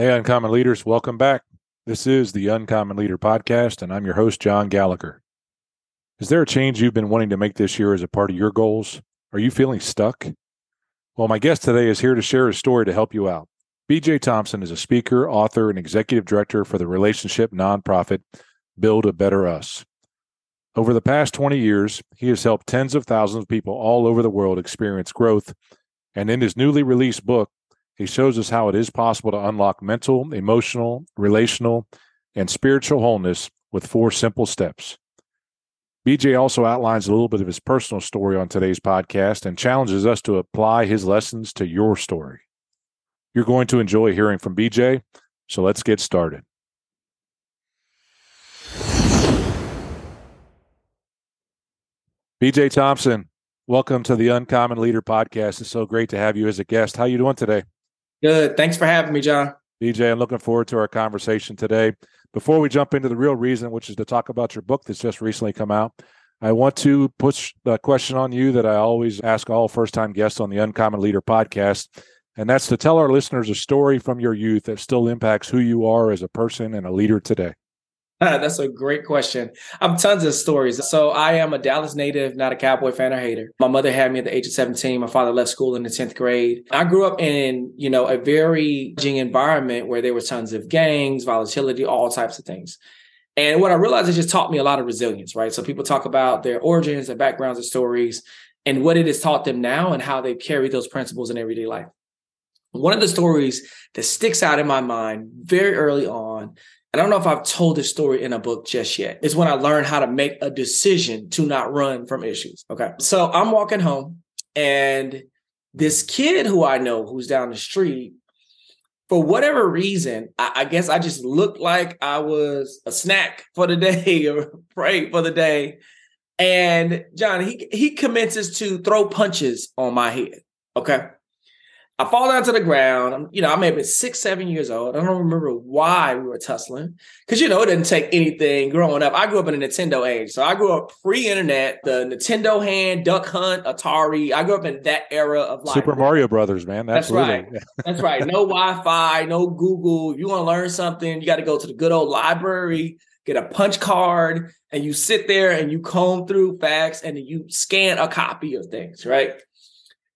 Hey, Uncommon Leaders, welcome back. This is the Uncommon Leader Podcast, and I'm your host, John Gallagher. Is there a change you've been wanting to make this year as a part of your goals? Are you feeling stuck? Well, my guest today is here to share his story to help you out. BJ Thompson is a speaker, author, and executive director for the relationship nonprofit Build a Better Us. Over the past 20 years, he has helped tens of thousands of people all over the world experience growth. And in his newly released book, he shows us how it is possible to unlock mental, emotional, relational, and spiritual wholeness with four simple steps. BJ also outlines a little bit of his personal story on today's podcast and challenges us to apply his lessons to your story. You're going to enjoy hearing from BJ, so let's get started. BJ Thompson, welcome to the Uncommon Leader podcast. It's so great to have you as a guest. How are you doing today? Good. Thanks for having me, John. BJ, I'm looking forward to our conversation today. Before we jump into the real reason, which is to talk about your book that's just recently come out, I want to push the question on you that I always ask all first time guests on the Uncommon Leader podcast. And that's to tell our listeners a story from your youth that still impacts who you are as a person and a leader today. That's a great question. I'm tons of stories. So I am a Dallas native, not a Cowboy fan or hater. My mother had me at the age of 17. My father left school in the 10th grade. I grew up in, you know, a very environment where there were tons of gangs, volatility, all types of things. And what I realized it just taught me a lot of resilience, right? So people talk about their origins, their backgrounds, their stories, and what it has taught them now and how they carry those principles in everyday life. One of the stories that sticks out in my mind very early on I don't know if I've told this story in a book just yet. It's when I learned how to make a decision to not run from issues. Okay. So I'm walking home and this kid who I know who's down the street, for whatever reason, I, I guess I just looked like I was a snack for the day or prey for the day. And John, he he commences to throw punches on my head. Okay. I fall down to the ground. I'm, you know, I may have been six, seven years old. I don't remember why we were tussling. Cause you know, it didn't take anything growing up. I grew up in a Nintendo age. So I grew up pre-internet, the Nintendo hand, Duck Hunt, Atari. I grew up in that era of life. Super Mario Brothers, man. That's right. That's right. No Wi-Fi, no Google. You want to learn something, you got to go to the good old library, get a punch card, and you sit there and you comb through facts and you scan a copy of things, right?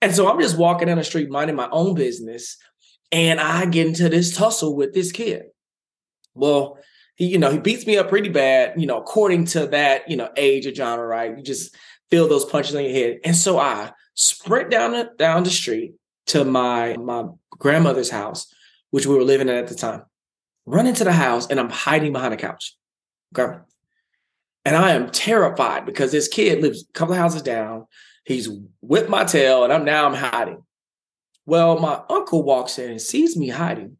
And so I'm just walking down the street, minding my own business, and I get into this tussle with this kid. Well, he, you know, he beats me up pretty bad, you know, according to that, you know, age of genre, right? You just feel those punches in your head. And so I sprint down the down the street to my my grandmother's house, which we were living in at the time. Run into the house and I'm hiding behind a couch. Okay. And I am terrified because this kid lives a couple of houses down. He's whipped my tail, and I'm now I'm hiding. Well, my uncle walks in and sees me hiding.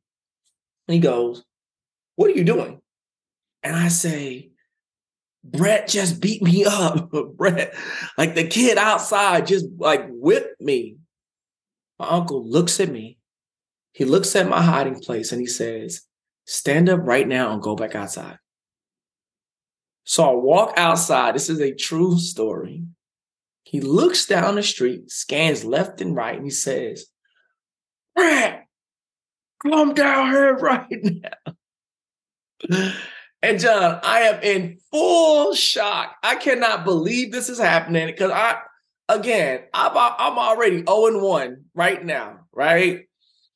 And he goes, What are you doing? And I say, Brett just beat me up. Brett, like the kid outside just like whipped me. My uncle looks at me. He looks at my hiding place and he says, Stand up right now and go back outside. So I walk outside. This is a true story. He looks down the street, scans left and right, and he says, Brad, come down here right now. And John, I am in full shock. I cannot believe this is happening because I, again, I'm, I'm already 0 1 right now, right?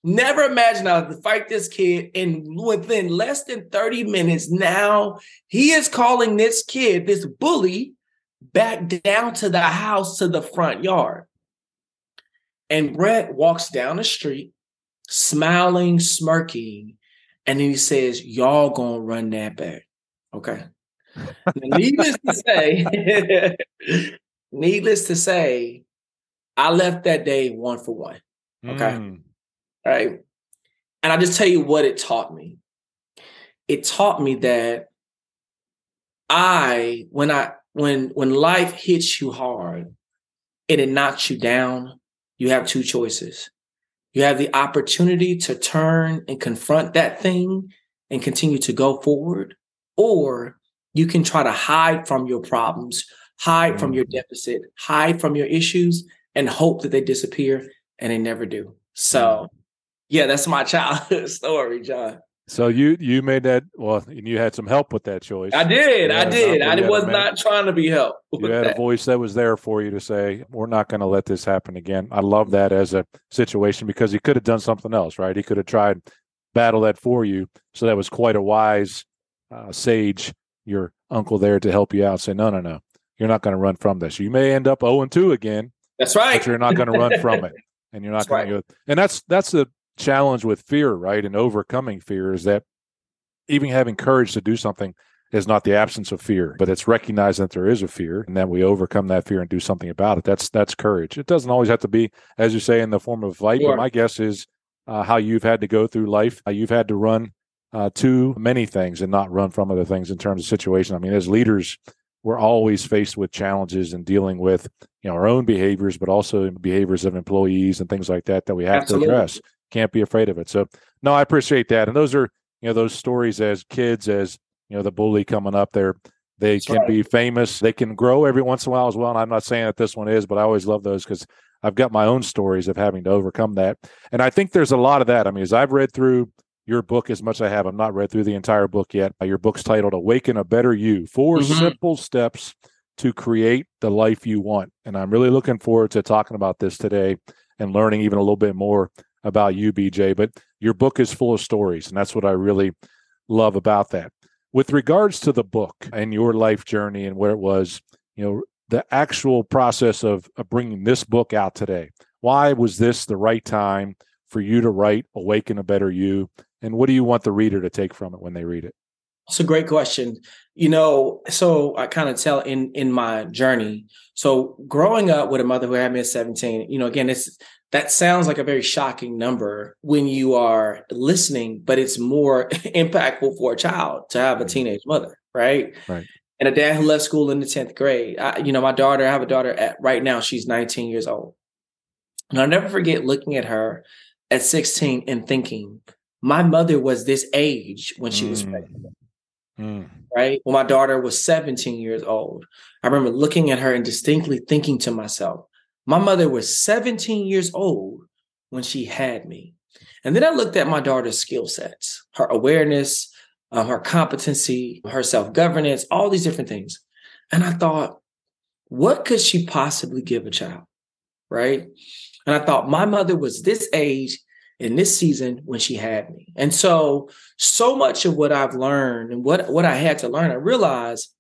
Never imagined I would fight this kid. And within less than 30 minutes, now he is calling this kid, this bully, back down to the house to the front yard. And Brett walks down the street, smiling, smirking, and then he says, Y'all gonna run that back. Okay. needless to say, needless to say, I left that day one for one. Okay. Mm. Right. And I just tell you what it taught me. It taught me that I, when I when when life hits you hard and it knocks you down, you have two choices. You have the opportunity to turn and confront that thing and continue to go forward, or you can try to hide from your problems, hide from your mm-hmm. deficit, hide from your issues, and hope that they disappear, and they never do. So Yeah, that's my childhood story, John. So you you made that well, and you had some help with that choice. I did, I did. I was not trying to be helped. You had that. a voice that was there for you to say, "We're not going to let this happen again." I love that as a situation because he could have done something else, right? He could have tried battle that for you. So that was quite a wise uh, sage, your uncle there to help you out. Say, no, no, no, you're not going to run from this. You may end up zero oh and two again. That's right. But you're not going to run from it, and you're not going right. to. And that's that's the challenge with fear, right? And overcoming fear is that even having courage to do something is not the absence of fear, but it's recognizing that there is a fear and that we overcome that fear and do something about it. That's that's courage. It doesn't always have to be, as you say, in the form of fight. Sure. But my guess is uh, how you've had to go through life. Uh, you've had to run uh, to many things and not run from other things in terms of situation. I mean, as leaders, we're always faced with challenges and dealing with you know our own behaviors, but also behaviors of employees and things like that that we have Absolutely. to address can't be afraid of it. So no, I appreciate that. And those are you know those stories as kids, as you know the bully coming up there. They That's can right. be famous. They can grow every once in a while as well. And I'm not saying that this one is, but I always love those because I've got my own stories of having to overcome that. And I think there's a lot of that. I mean, as I've read through your book as much as I have, I'm not read through the entire book yet. Your book's titled Awaken a Better You 4 mm-hmm. Simple Steps to Create the Life You Want. And I'm really looking forward to talking about this today and learning even a little bit more about you, BJ, but your book is full of stories, and that's what I really love about that. With regards to the book and your life journey and where it was, you know, the actual process of, of bringing this book out today. Why was this the right time for you to write Awaken a Better You? And what do you want the reader to take from it when they read it? It's a great question. You know, so I kind of tell in in my journey. So growing up with a mother who had me at 17, you know, again, it's that sounds like a very shocking number when you are listening, but it's more impactful for a child to have a teenage mother, right? Right. And a dad who left school in the 10th grade. I, you know, my daughter, I have a daughter at right now, she's 19 years old. And I'll never forget looking at her at 16 and thinking, my mother was this age when she mm. was pregnant. Mm. Right. When my daughter was 17 years old, I remember looking at her and distinctly thinking to myself, my mother was 17 years old when she had me. And then I looked at my daughter's skill sets, her awareness, um, her competency, her self governance, all these different things. And I thought, what could she possibly give a child? Right. And I thought, my mother was this age in this season when she had me. And so, so much of what I've learned and what, what I had to learn, I realized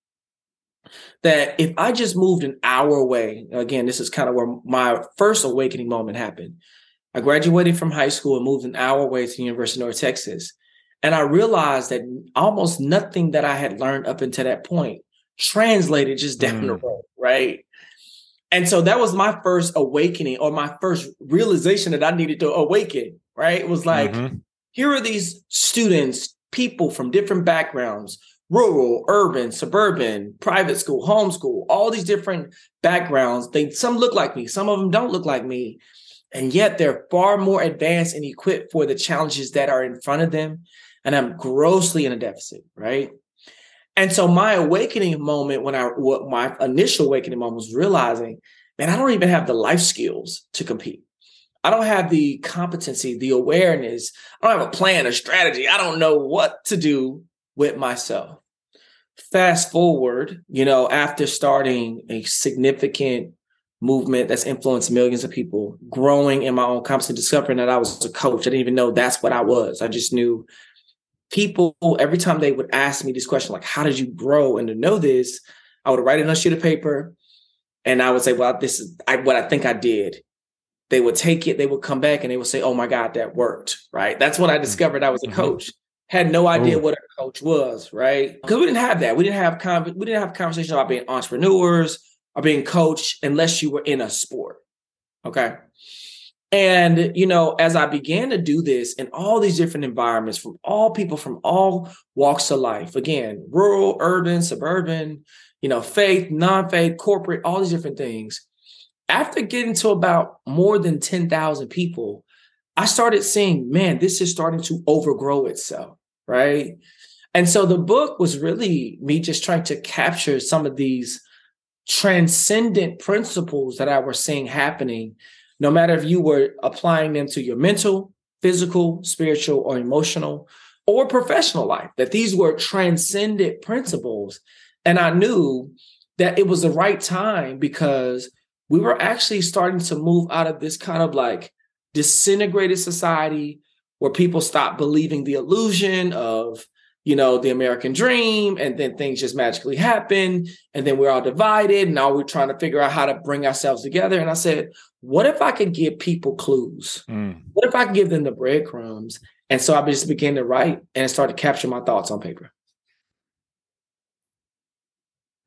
that if I just moved an hour away, again, this is kind of where my first awakening moment happened. I graduated from high school and moved an hour away to the University of North Texas. And I realized that almost nothing that I had learned up until that point translated just down mm. the road, right? And so that was my first awakening or my first realization that I needed to awaken, right? It was like, mm-hmm. here are these students, people from different backgrounds rural, urban, suburban, private school, homeschool, all these different backgrounds. They some look like me, some of them don't look like me. And yet they're far more advanced and equipped for the challenges that are in front of them. And I'm grossly in a deficit, right? And so my awakening moment when I what my initial awakening moment was realizing, man, I don't even have the life skills to compete. I don't have the competency, the awareness. I don't have a plan, a strategy. I don't know what to do with myself. Fast forward, you know, after starting a significant movement that's influenced millions of people, growing in my own competence, discovering that I was a coach. I didn't even know that's what I was. I just knew people, every time they would ask me this question, like, how did you grow? And to know this, I would write it on a sheet of paper and I would say, well, this is I, what I think I did. They would take it, they would come back and they would say, oh my God, that worked. Right. That's when I mm-hmm. discovered I was a mm-hmm. coach had no idea what a coach was, right? Because we didn't have that. We didn't have con- we didn't have conversations about being entrepreneurs or being coached unless you were in a sport. Okay. And you know, as I began to do this in all these different environments from all people from all walks of life, again, rural, urban, suburban, you know, faith, non-faith, corporate, all these different things. After getting to about more than 10,000 people, I started seeing, man, this is starting to overgrow itself, right? And so the book was really me just trying to capture some of these transcendent principles that I was seeing happening, no matter if you were applying them to your mental, physical, spiritual, or emotional, or professional life, that these were transcendent principles. And I knew that it was the right time because we were actually starting to move out of this kind of like disintegrated society where people stop believing the illusion of you know the american dream and then things just magically happen and then we're all divided and now we're trying to figure out how to bring ourselves together. And i said what if i could give people clues? Mm. what if i could give them the breadcrumbs? And so i just began to write and started to capture my thoughts on paper.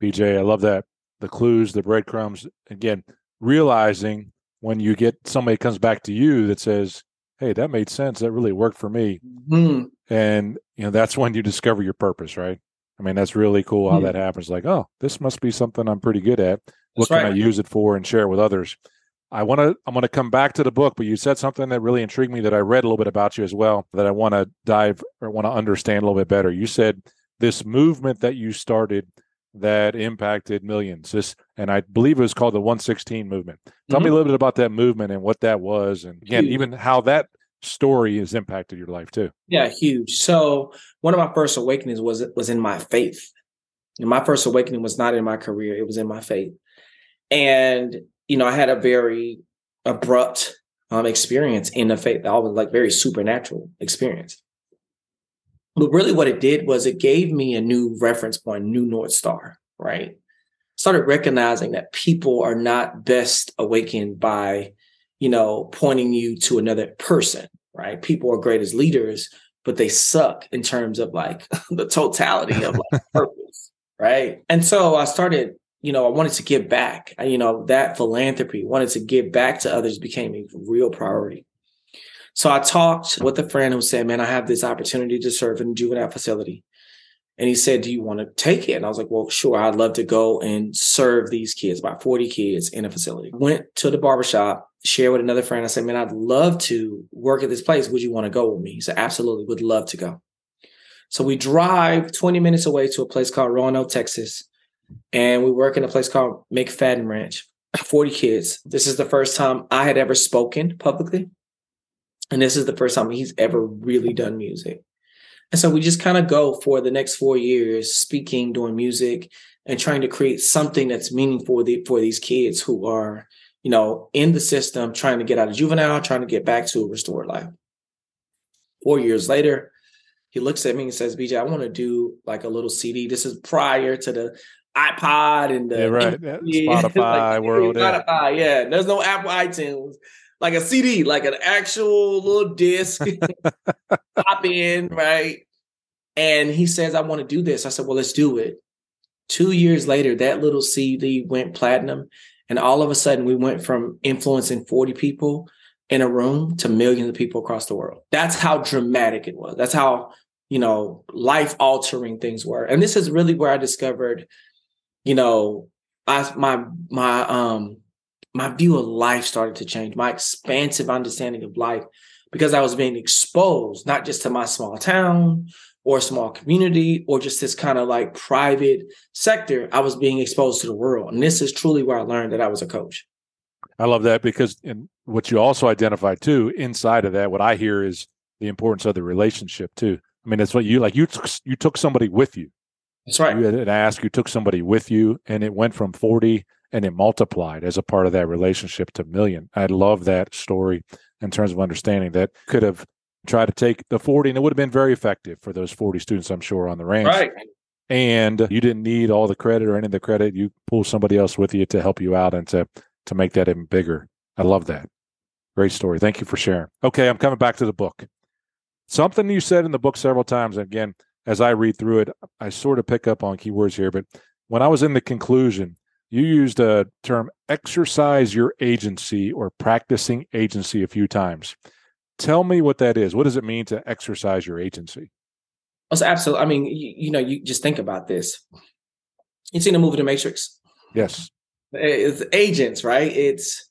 Bj i love that. The clues the breadcrumbs again realizing when you get somebody comes back to you that says hey, that made sense. That really worked for me. Mm-hmm. And you know, that's when you discover your purpose, right? I mean, that's really cool how mm-hmm. that happens. Like, oh, this must be something I'm pretty good at. What that's can right. I use it for and share with others? I want to. I'm going to come back to the book, but you said something that really intrigued me that I read a little bit about you as well. That I want to dive or want to understand a little bit better. You said this movement that you started that impacted millions. This, and I believe it was called the 116 movement. Tell mm-hmm. me a little bit about that movement and what that was, and again, huge. even how that story has impacted your life too. Yeah, huge. So one of my first awakenings was was in my faith. And my first awakening was not in my career; it was in my faith. And you know, I had a very abrupt um, experience in the faith. I was like very supernatural experience. But really, what it did was it gave me a new reference point, new North Star, right? Started recognizing that people are not best awakened by, you know, pointing you to another person, right? People are great as leaders, but they suck in terms of like the totality of like purpose, right? And so I started, you know, I wanted to give back. You know, that philanthropy, wanted to give back to others became a real priority. So I talked with a friend who said, Man, I have this opportunity to serve in a juvenile facility. And he said, Do you want to take it? And I was like, Well, sure. I'd love to go and serve these kids, about 40 kids in a facility. Went to the barbershop, shared with another friend. I said, Man, I'd love to work at this place. Would you want to go with me? He said, Absolutely, would love to go. So we drive 20 minutes away to a place called Roanoke, Texas. And we work in a place called McFadden Ranch. 40 kids. This is the first time I had ever spoken publicly. And this is the first time he's ever really done music. And so we just kind of go for the next four years speaking, doing music, and trying to create something that's meaningful for, the, for these kids who are, you know, in the system, trying to get out of juvenile, trying to get back to a restored life. Four years later, he looks at me and says, BJ, I want to do like a little CD. This is prior to the iPod and the yeah, right. Yeah. Spotify like, world. Spotify, yeah. There's no Apple iTunes like a CD, like an actual little disc, pop in, right? And he says, I want to do this. I said, Well, let's do it. Two years later, that little CD went platinum. And all of a sudden, we went from influencing 40 people in a room to millions of people across the world. That's how dramatic it was. That's how, you know, life altering things were. And this is really where I discovered, you know, I, my, my, um, my view of life started to change, my expansive understanding of life, because I was being exposed not just to my small town or small community or just this kind of like private sector. I was being exposed to the world. And this is truly where I learned that I was a coach. I love that because and what you also identify too inside of that, what I hear is the importance of the relationship too. I mean, that's what you like. You took you took somebody with you. That's right. You had an ask. You took somebody with you, and it went from forty and it multiplied as a part of that relationship to million. I love that story in terms of understanding that could have tried to take the 40 and it would have been very effective for those 40 students, I'm sure, on the ranch. Right. And you didn't need all the credit or any of the credit. You pull somebody else with you to help you out and to to make that even bigger. I love that. Great story. Thank you for sharing. Okay, I'm coming back to the book. Something you said in the book several times. And again, as I read through it, I sort of pick up on keywords here, but when I was in the conclusion, you used a term exercise your agency or practicing agency a few times. Tell me what that is. What does it mean to exercise your agency? Oh, absolutely. I mean, you, you know, you just think about this. You've seen the movie The Matrix. Yes. It's agents, right? It's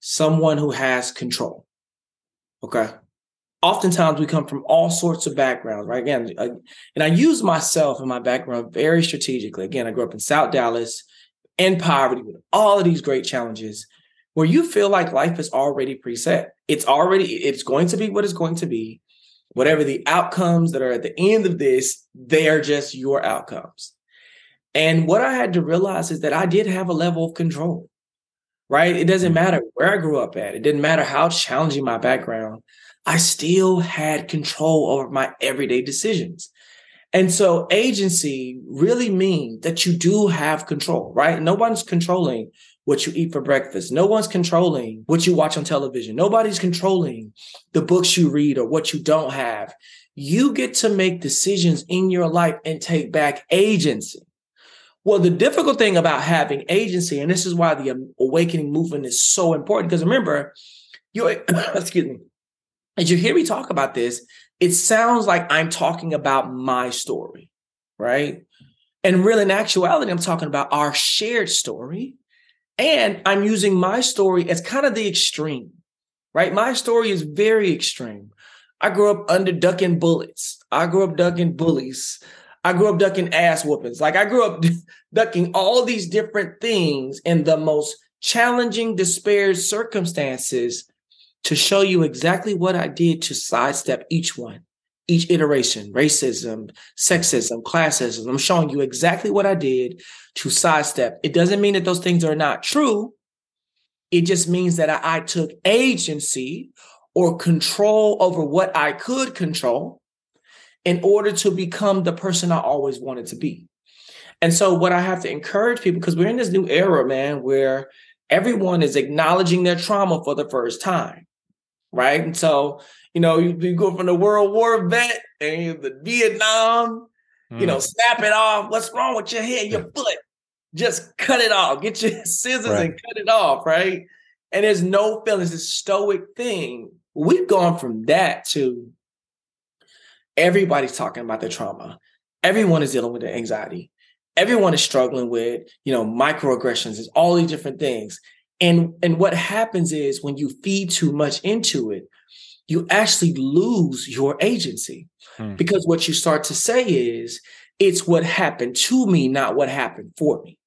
someone who has control. Okay. Oftentimes we come from all sorts of backgrounds, right? Again, I, and I use myself and my background very strategically. Again, I grew up in South Dallas in poverty with all of these great challenges. where you feel like life is already preset. It's already, it's going to be what it's going to be. Whatever the outcomes that are at the end of this, they are just your outcomes. And what I had to realize is that I did have a level of control, right? It doesn't mm. matter where I grew up at, it didn't matter how challenging my background. I still had control over my everyday decisions. And so agency really means that you do have control, right? No one's controlling what you eat for breakfast. No one's controlling what you watch on television. Nobody's controlling the books you read or what you don't have. You get to make decisions in your life and take back agency. Well, the difficult thing about having agency, and this is why the awakening movement is so important, because remember, you excuse me, as you hear me talk about this, it sounds like I'm talking about my story, right? And really, in actuality, I'm talking about our shared story. And I'm using my story as kind of the extreme, right? My story is very extreme. I grew up under ducking bullets. I grew up ducking bullies. I grew up ducking ass whoopings. Like I grew up ducking all these different things in the most challenging, despaired circumstances to show you exactly what I did to sidestep each one, each iteration, racism, sexism, classism. I'm showing you exactly what I did to sidestep. It doesn't mean that those things are not true. It just means that I, I took agency or control over what I could control in order to become the person I always wanted to be. And so, what I have to encourage people, because we're in this new era, man, where everyone is acknowledging their trauma for the first time right? And so, you know, you, you go from the World War vet and the Vietnam, mm. you know, mm. snap it off. What's wrong with your head, your foot? Just cut it off. Get your scissors right. and cut it off, right? And there's no feelings, this stoic thing. We've gone from that to everybody's talking about their trauma. Everyone is dealing with their anxiety. Everyone is struggling with, you know, microaggressions, and all these different things. And and what happens is when you feed too much into it, you actually lose your agency. Hmm. Because what you start to say is it's what happened to me, not what happened for me.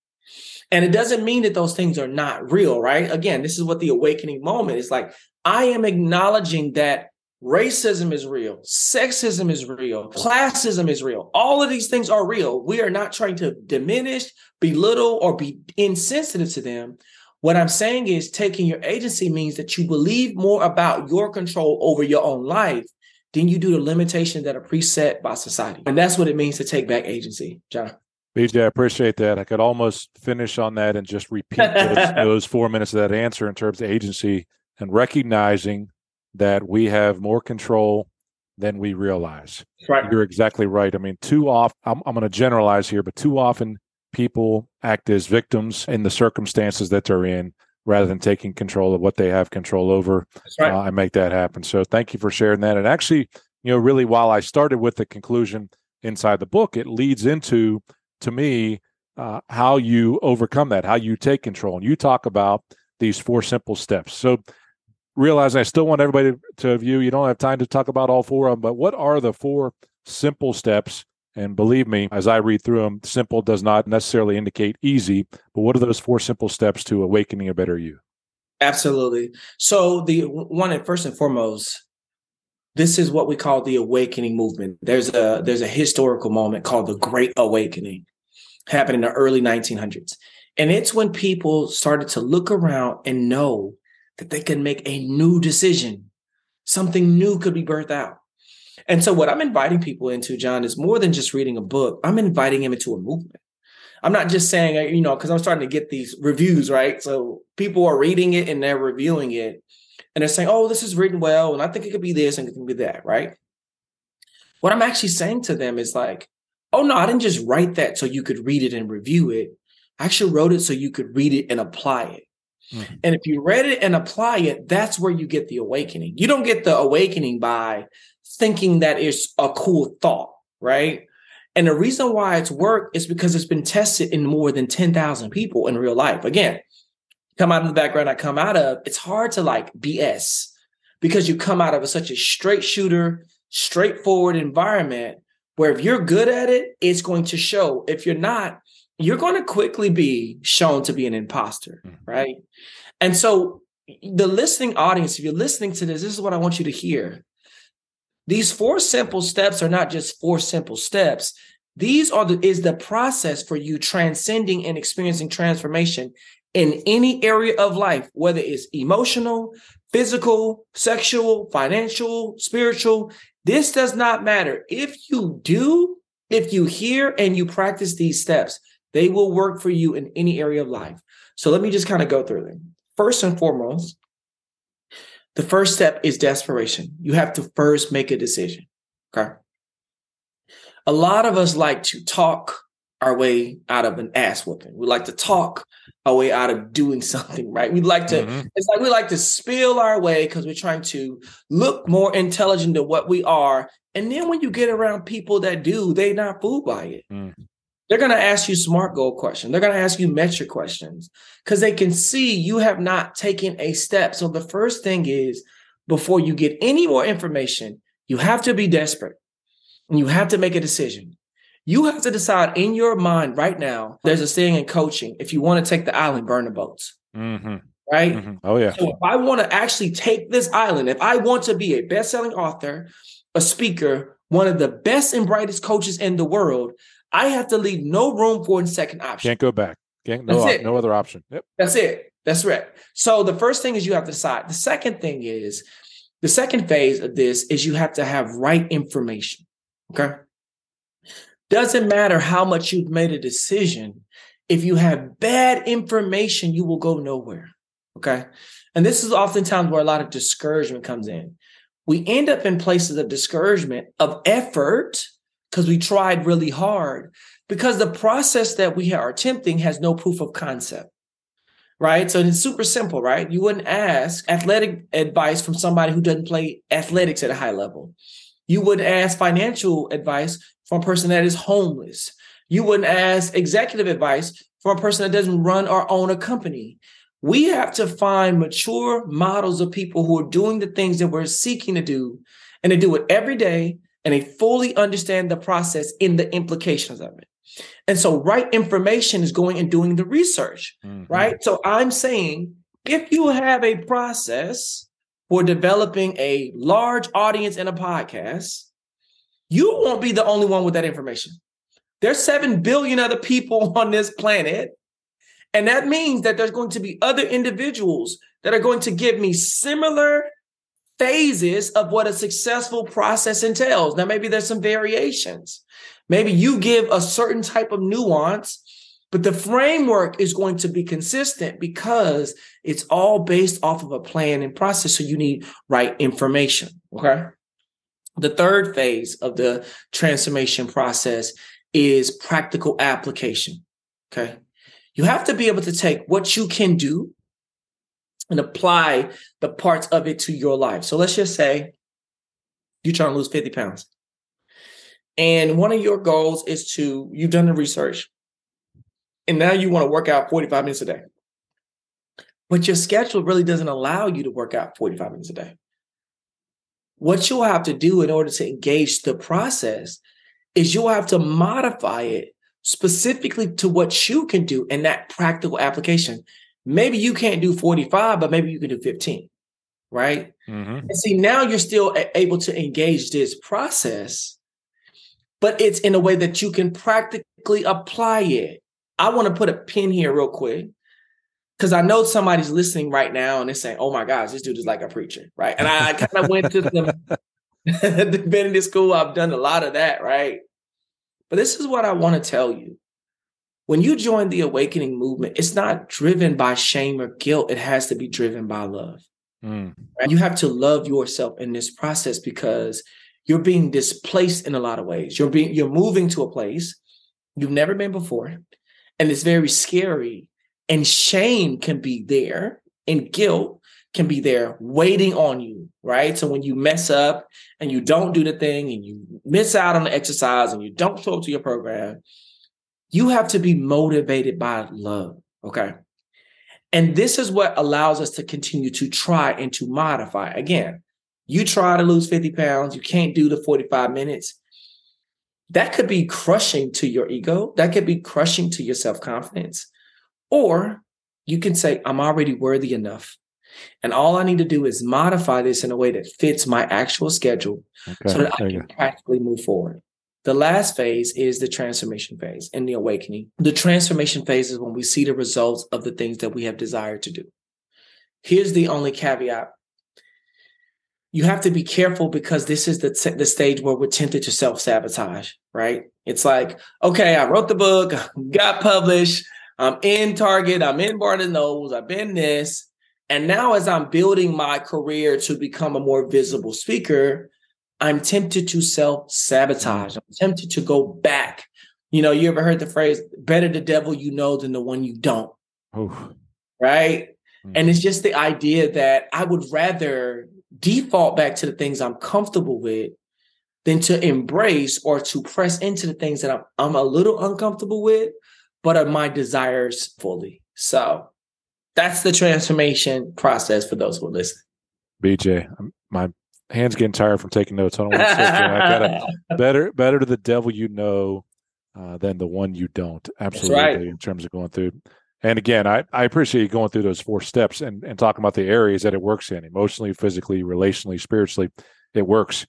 And it doesn't mean that those things are not real, right? Again, this is what the awakening moment is like. I am acknowledging that racism is real, sexism is real, classism is real. All of these things are real. We are not trying to diminish, belittle, or be insensitive to them. What I'm saying is taking your agency means that you believe more about your control over your own life than you do the limitations that are preset by society. And that's what it means to take back agency, John. BJ, I appreciate that. I could almost finish on that and just repeat those, those four minutes of that answer in terms of agency and recognizing that we have more control than we realize. Right. You're exactly right. I mean, too often, I'm, I'm going to generalize here, but too often people act as victims in the circumstances that they're in rather than taking control of what they have control over right. uh, and make that happen. So thank you for sharing that. And actually, you know, really while I started with the conclusion inside the book, it leads into to me uh, how you overcome that, how you take control. And you talk about these four simple steps. So realize I still want everybody to, to view. You don't have time to talk about all four of them, but what are the four simple steps and believe me, as I read through them, simple does not necessarily indicate easy. But what are those four simple steps to awakening a better you? Absolutely. So the one and first and foremost, this is what we call the awakening movement. There's a there's a historical moment called the Great Awakening, happened in the early 1900s, and it's when people started to look around and know that they can make a new decision, something new could be birthed out. And so, what I'm inviting people into, John, is more than just reading a book. I'm inviting them into a movement. I'm not just saying, uh, you know, because I'm starting to get these reviews, right? So people are reading it and they're reviewing it, and they're saying, "Oh, this is written well, and I think it could be this and it can be that," right? What I'm actually saying to them is like, "Oh no, I didn't just write that so you could read it and review it. I actually wrote it so you could read it and apply it." Mm-hmm. And if you read it and apply it, that's where you get the awakening. You don't get the awakening by thinking that it's a cool thought, right? And the reason why it's worked is because it's been tested in more than 10,000 people in real life. Again, come out of the background I come out of, it's hard to like BS because you come out of a, such a straight shooter, straightforward environment where if you're good at it, it's going to show. If you're not, you're going to quickly be shown to be an imposter, mm-hmm. right? And so the listening audience, if you're listening to this, this is what I want you to hear. These four simple steps are not just four simple steps. These are the is the process for you transcending and experiencing transformation in any area of life, whether it's emotional, physical, sexual, financial, spiritual. This does not matter. If you do, if you hear and you practice these steps, they will work for you in any area of life. So let me just kind of go through them. First and foremost, the first step is desperation. You have to first make a decision. Okay. A lot of us like to talk our way out of an ass whooping. We like to talk our way out of doing something, right? We like to, mm-hmm. it's like we like to spill our way because we're trying to look more intelligent than what we are. And then when you get around people that do, they're not fooled by it. Mm. They're going to ask you smart goal questions. They're going to ask you metric questions because they can see you have not taken a step. So the first thing is before you get any more information, you have to be desperate and you have to make a decision. You have to decide in your mind right now. There's a saying in coaching if you want to take the island, burn the boats. Mm-hmm. Right? Mm-hmm. Oh, yeah. So if I want to actually take this island, if I want to be a best selling author, a speaker, one of the best and brightest coaches in the world, I have to leave no room for a second option. Can't go back. Can't, no, op- no other option. Yep. That's it. That's right. So the first thing is you have to decide. The second thing is the second phase of this is you have to have right information. Okay. Doesn't matter how much you've made a decision. If you have bad information, you will go nowhere. Okay. And this is oftentimes where a lot of discouragement comes in. We end up in places of discouragement, of effort, because we tried really hard because the process that we are attempting has no proof of concept right? So it's super simple right? You wouldn't ask athletic advice from somebody who doesn't play athletics at a high level. You wouldn't ask financial advice from a person that is homeless. You wouldn't ask executive advice from a person that doesn't run or own a company. We have to find mature models of people who are doing the things that we're seeking to do and to do it every day and they fully understand the process in the implications of it. And so, right information is going and doing the research, mm-hmm. right? So, I'm saying if you have a process for developing a large audience in a podcast, you won't be the only one with that information. There's 7 billion other people on this planet. And that means that there's going to be other individuals that are going to give me similar phases of what a successful process entails. Now, maybe there's some variations. Maybe you give a certain type of nuance, but the framework is going to be consistent because it's all based off of a plan and process. So you need right information. Okay. The third phase of the transformation process is practical application. Okay. You have to be able to take what you can do and apply the parts of it to your life. So let's just say you're trying to lose 50 pounds. And one of your goals is to, you've done the research, and now you want to work out 45 minutes a day. But your schedule really doesn't allow you to work out 45 minutes a day. What you'll have to do in order to engage the process is you'll have to modify it specifically to what you can do in that practical application maybe you can't do 45, but maybe you can do 15, right? Mm-hmm. And see, now you're still able to engage this process, but it's in a way that you can practically apply it. I want to put a pin here real quick because I know somebody's listening right now and they're saying, "Oh my gosh, this dude is like a preacher," right? And I, I kind of went to some divinity school. I've done a lot of that, right? But this is what I want to tell you: when you join the awakening movement, it's not driven by shame or guilt. It has to be driven by love. Mm. Right? You have to love yourself in this process because you're being displaced in a lot of ways. You're being you're moving to a place you've never been before, and it's very scary. And shame can be there, and guilt can be there waiting on you, right? So when you mess up and you don't do the thing and you miss out on the exercise and you don't show up to your program, you have to be motivated by love. Okay. And this is what allows us to continue to try and to modify. Again, you try to lose 50 pounds, you can't do the 45 minutes. That could be crushing to your ego. That could be crushing to your self confidence. Or you can say, I'm already worthy enough. And all I need to do is modify this in a way that fits my actual schedule okay. so that I can practically move forward. The last phase is the transformation phase and the awakening. The transformation phase is when we see the results of the things that we have desired to do. Here's the only caveat. You have to be careful because this is the, t- the stage where we're tempted to self sabotage, right? It's like, okay, I wrote the book, got published, I'm in Target, I'm in Barnes and Nobles, I've been this. And now, as I'm building my career to become a more visible speaker, I'm tempted to self sabotage. I'm tempted to go back. You know, you ever heard the phrase, better the devil you know than the one you don't? Oof. Right. Mm-hmm. And it's just the idea that I would rather default back to the things I'm comfortable with than to embrace or to press into the things that I'm, I'm a little uncomfortable with, but are my desires fully. So that's the transformation process for those who are listening. BJ, my hands getting tired from taking notes. I don't want to sit there. I got better, better to the devil you know uh, than the one you don't. Absolutely, right. in terms of going through. And again, I, I appreciate you going through those four steps and, and talking about the areas that it works in emotionally, physically, relationally, spiritually. It works.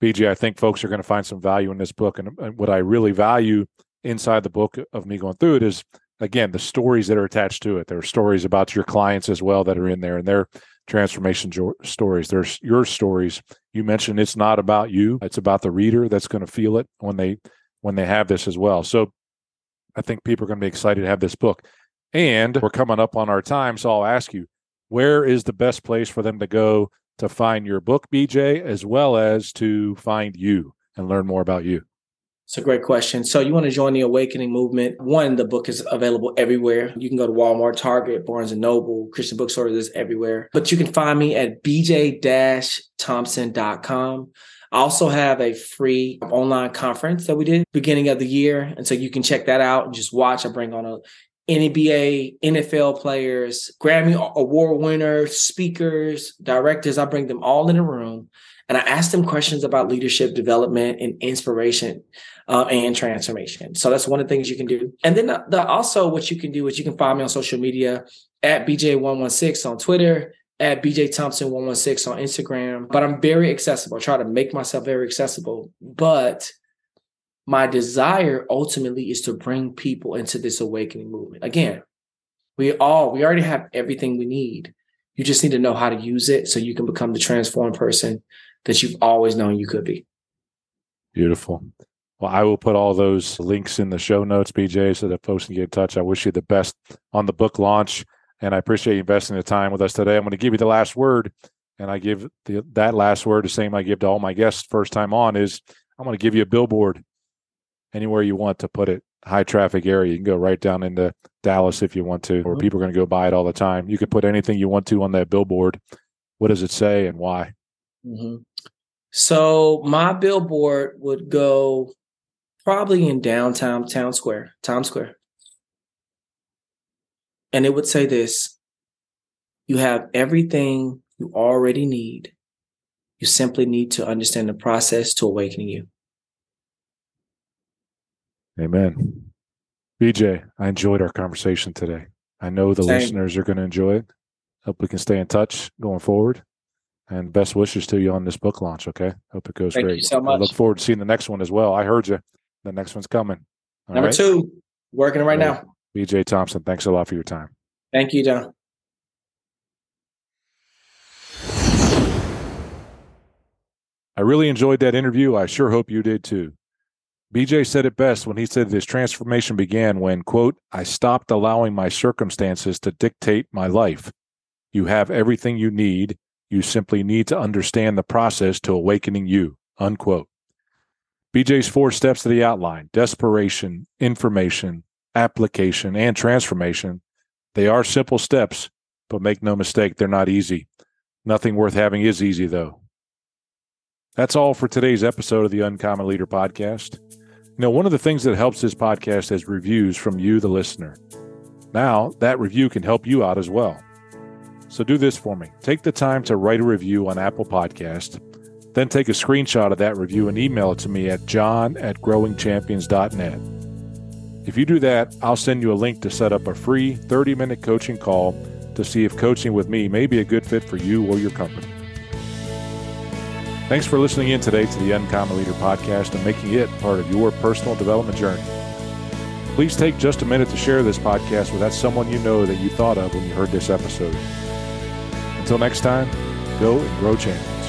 BJ, I think folks are going to find some value in this book. And, and what I really value inside the book of me going through it is, again, the stories that are attached to it. There are stories about your clients as well that are in there, and they're transformation jo- stories. There's your stories. You mentioned it's not about you; it's about the reader that's going to feel it when they when they have this as well. So, I think people are going to be excited to have this book. And we're coming up on our time, so I'll ask you, where is the best place for them to go to find your book, BJ, as well as to find you and learn more about you? It's a great question. So you want to join the awakening movement? One, the book is available everywhere. You can go to Walmart, Target, Barnes and Noble, Christian bookstores is everywhere. But you can find me at bj-thompson.com. I also have a free online conference that we did beginning of the year. And so you can check that out and just watch. I bring on a NBA, NFL players, Grammy award winners, speakers, directors. I bring them all in a room and I ask them questions about leadership development and inspiration uh, and transformation. So that's one of the things you can do. And then the, the, also what you can do is you can find me on social media at BJ116 on Twitter, at BJ Thompson116 on Instagram. But I'm very accessible. I try to make myself very accessible. But my desire ultimately is to bring people into this awakening movement. Again, we all, we already have everything we need. You just need to know how to use it so you can become the transformed person that you've always known you could be. Beautiful. Well, I will put all those links in the show notes, BJ, so that folks can get in touch. I wish you the best on the book launch, and I appreciate you investing the time with us today. I'm going to give you the last word, and I give the, that last word the same I give to all my guests first time on is I'm going to give you a billboard anywhere you want to put it. High traffic area. You can go right down into Dallas if you want to, or mm-hmm. people are going to go by it all the time. You can put anything you want to on that billboard. What does it say and why? Mm-hmm. So my billboard would go probably in downtown town square, Times Square. And it would say this you have everything you already need. You simply need to understand the process to awakening you. Amen. BJ, I enjoyed our conversation today. I know the Same. listeners are going to enjoy it. Hope we can stay in touch going forward. And best wishes to you on this book launch. Okay. Hope it goes Thank great. so much. I look forward to seeing the next one as well. I heard you. The next one's coming. All Number right? two, working right, right now. BJ Thompson, thanks a lot for your time. Thank you, John. I really enjoyed that interview. I sure hope you did too. BJ said it best when he said this transformation began when, quote, I stopped allowing my circumstances to dictate my life. You have everything you need you simply need to understand the process to awakening you. Unquote. BJ's four steps to the outline desperation, information, application, and transformation. They are simple steps, but make no mistake, they're not easy. Nothing worth having is easy, though. That's all for today's episode of the Uncommon Leader podcast. You know, one of the things that helps this podcast is reviews from you, the listener. Now, that review can help you out as well. So do this for me. Take the time to write a review on Apple Podcast. Then take a screenshot of that review and email it to me at john at growingchampions.net. If you do that, I'll send you a link to set up a free 30 minute coaching call to see if coaching with me may be a good fit for you or your company. Thanks for listening in today to the Uncommon Leader podcast and making it part of your personal development journey. Please take just a minute to share this podcast with that someone you know that you thought of when you heard this episode. Until next time, go and grow change.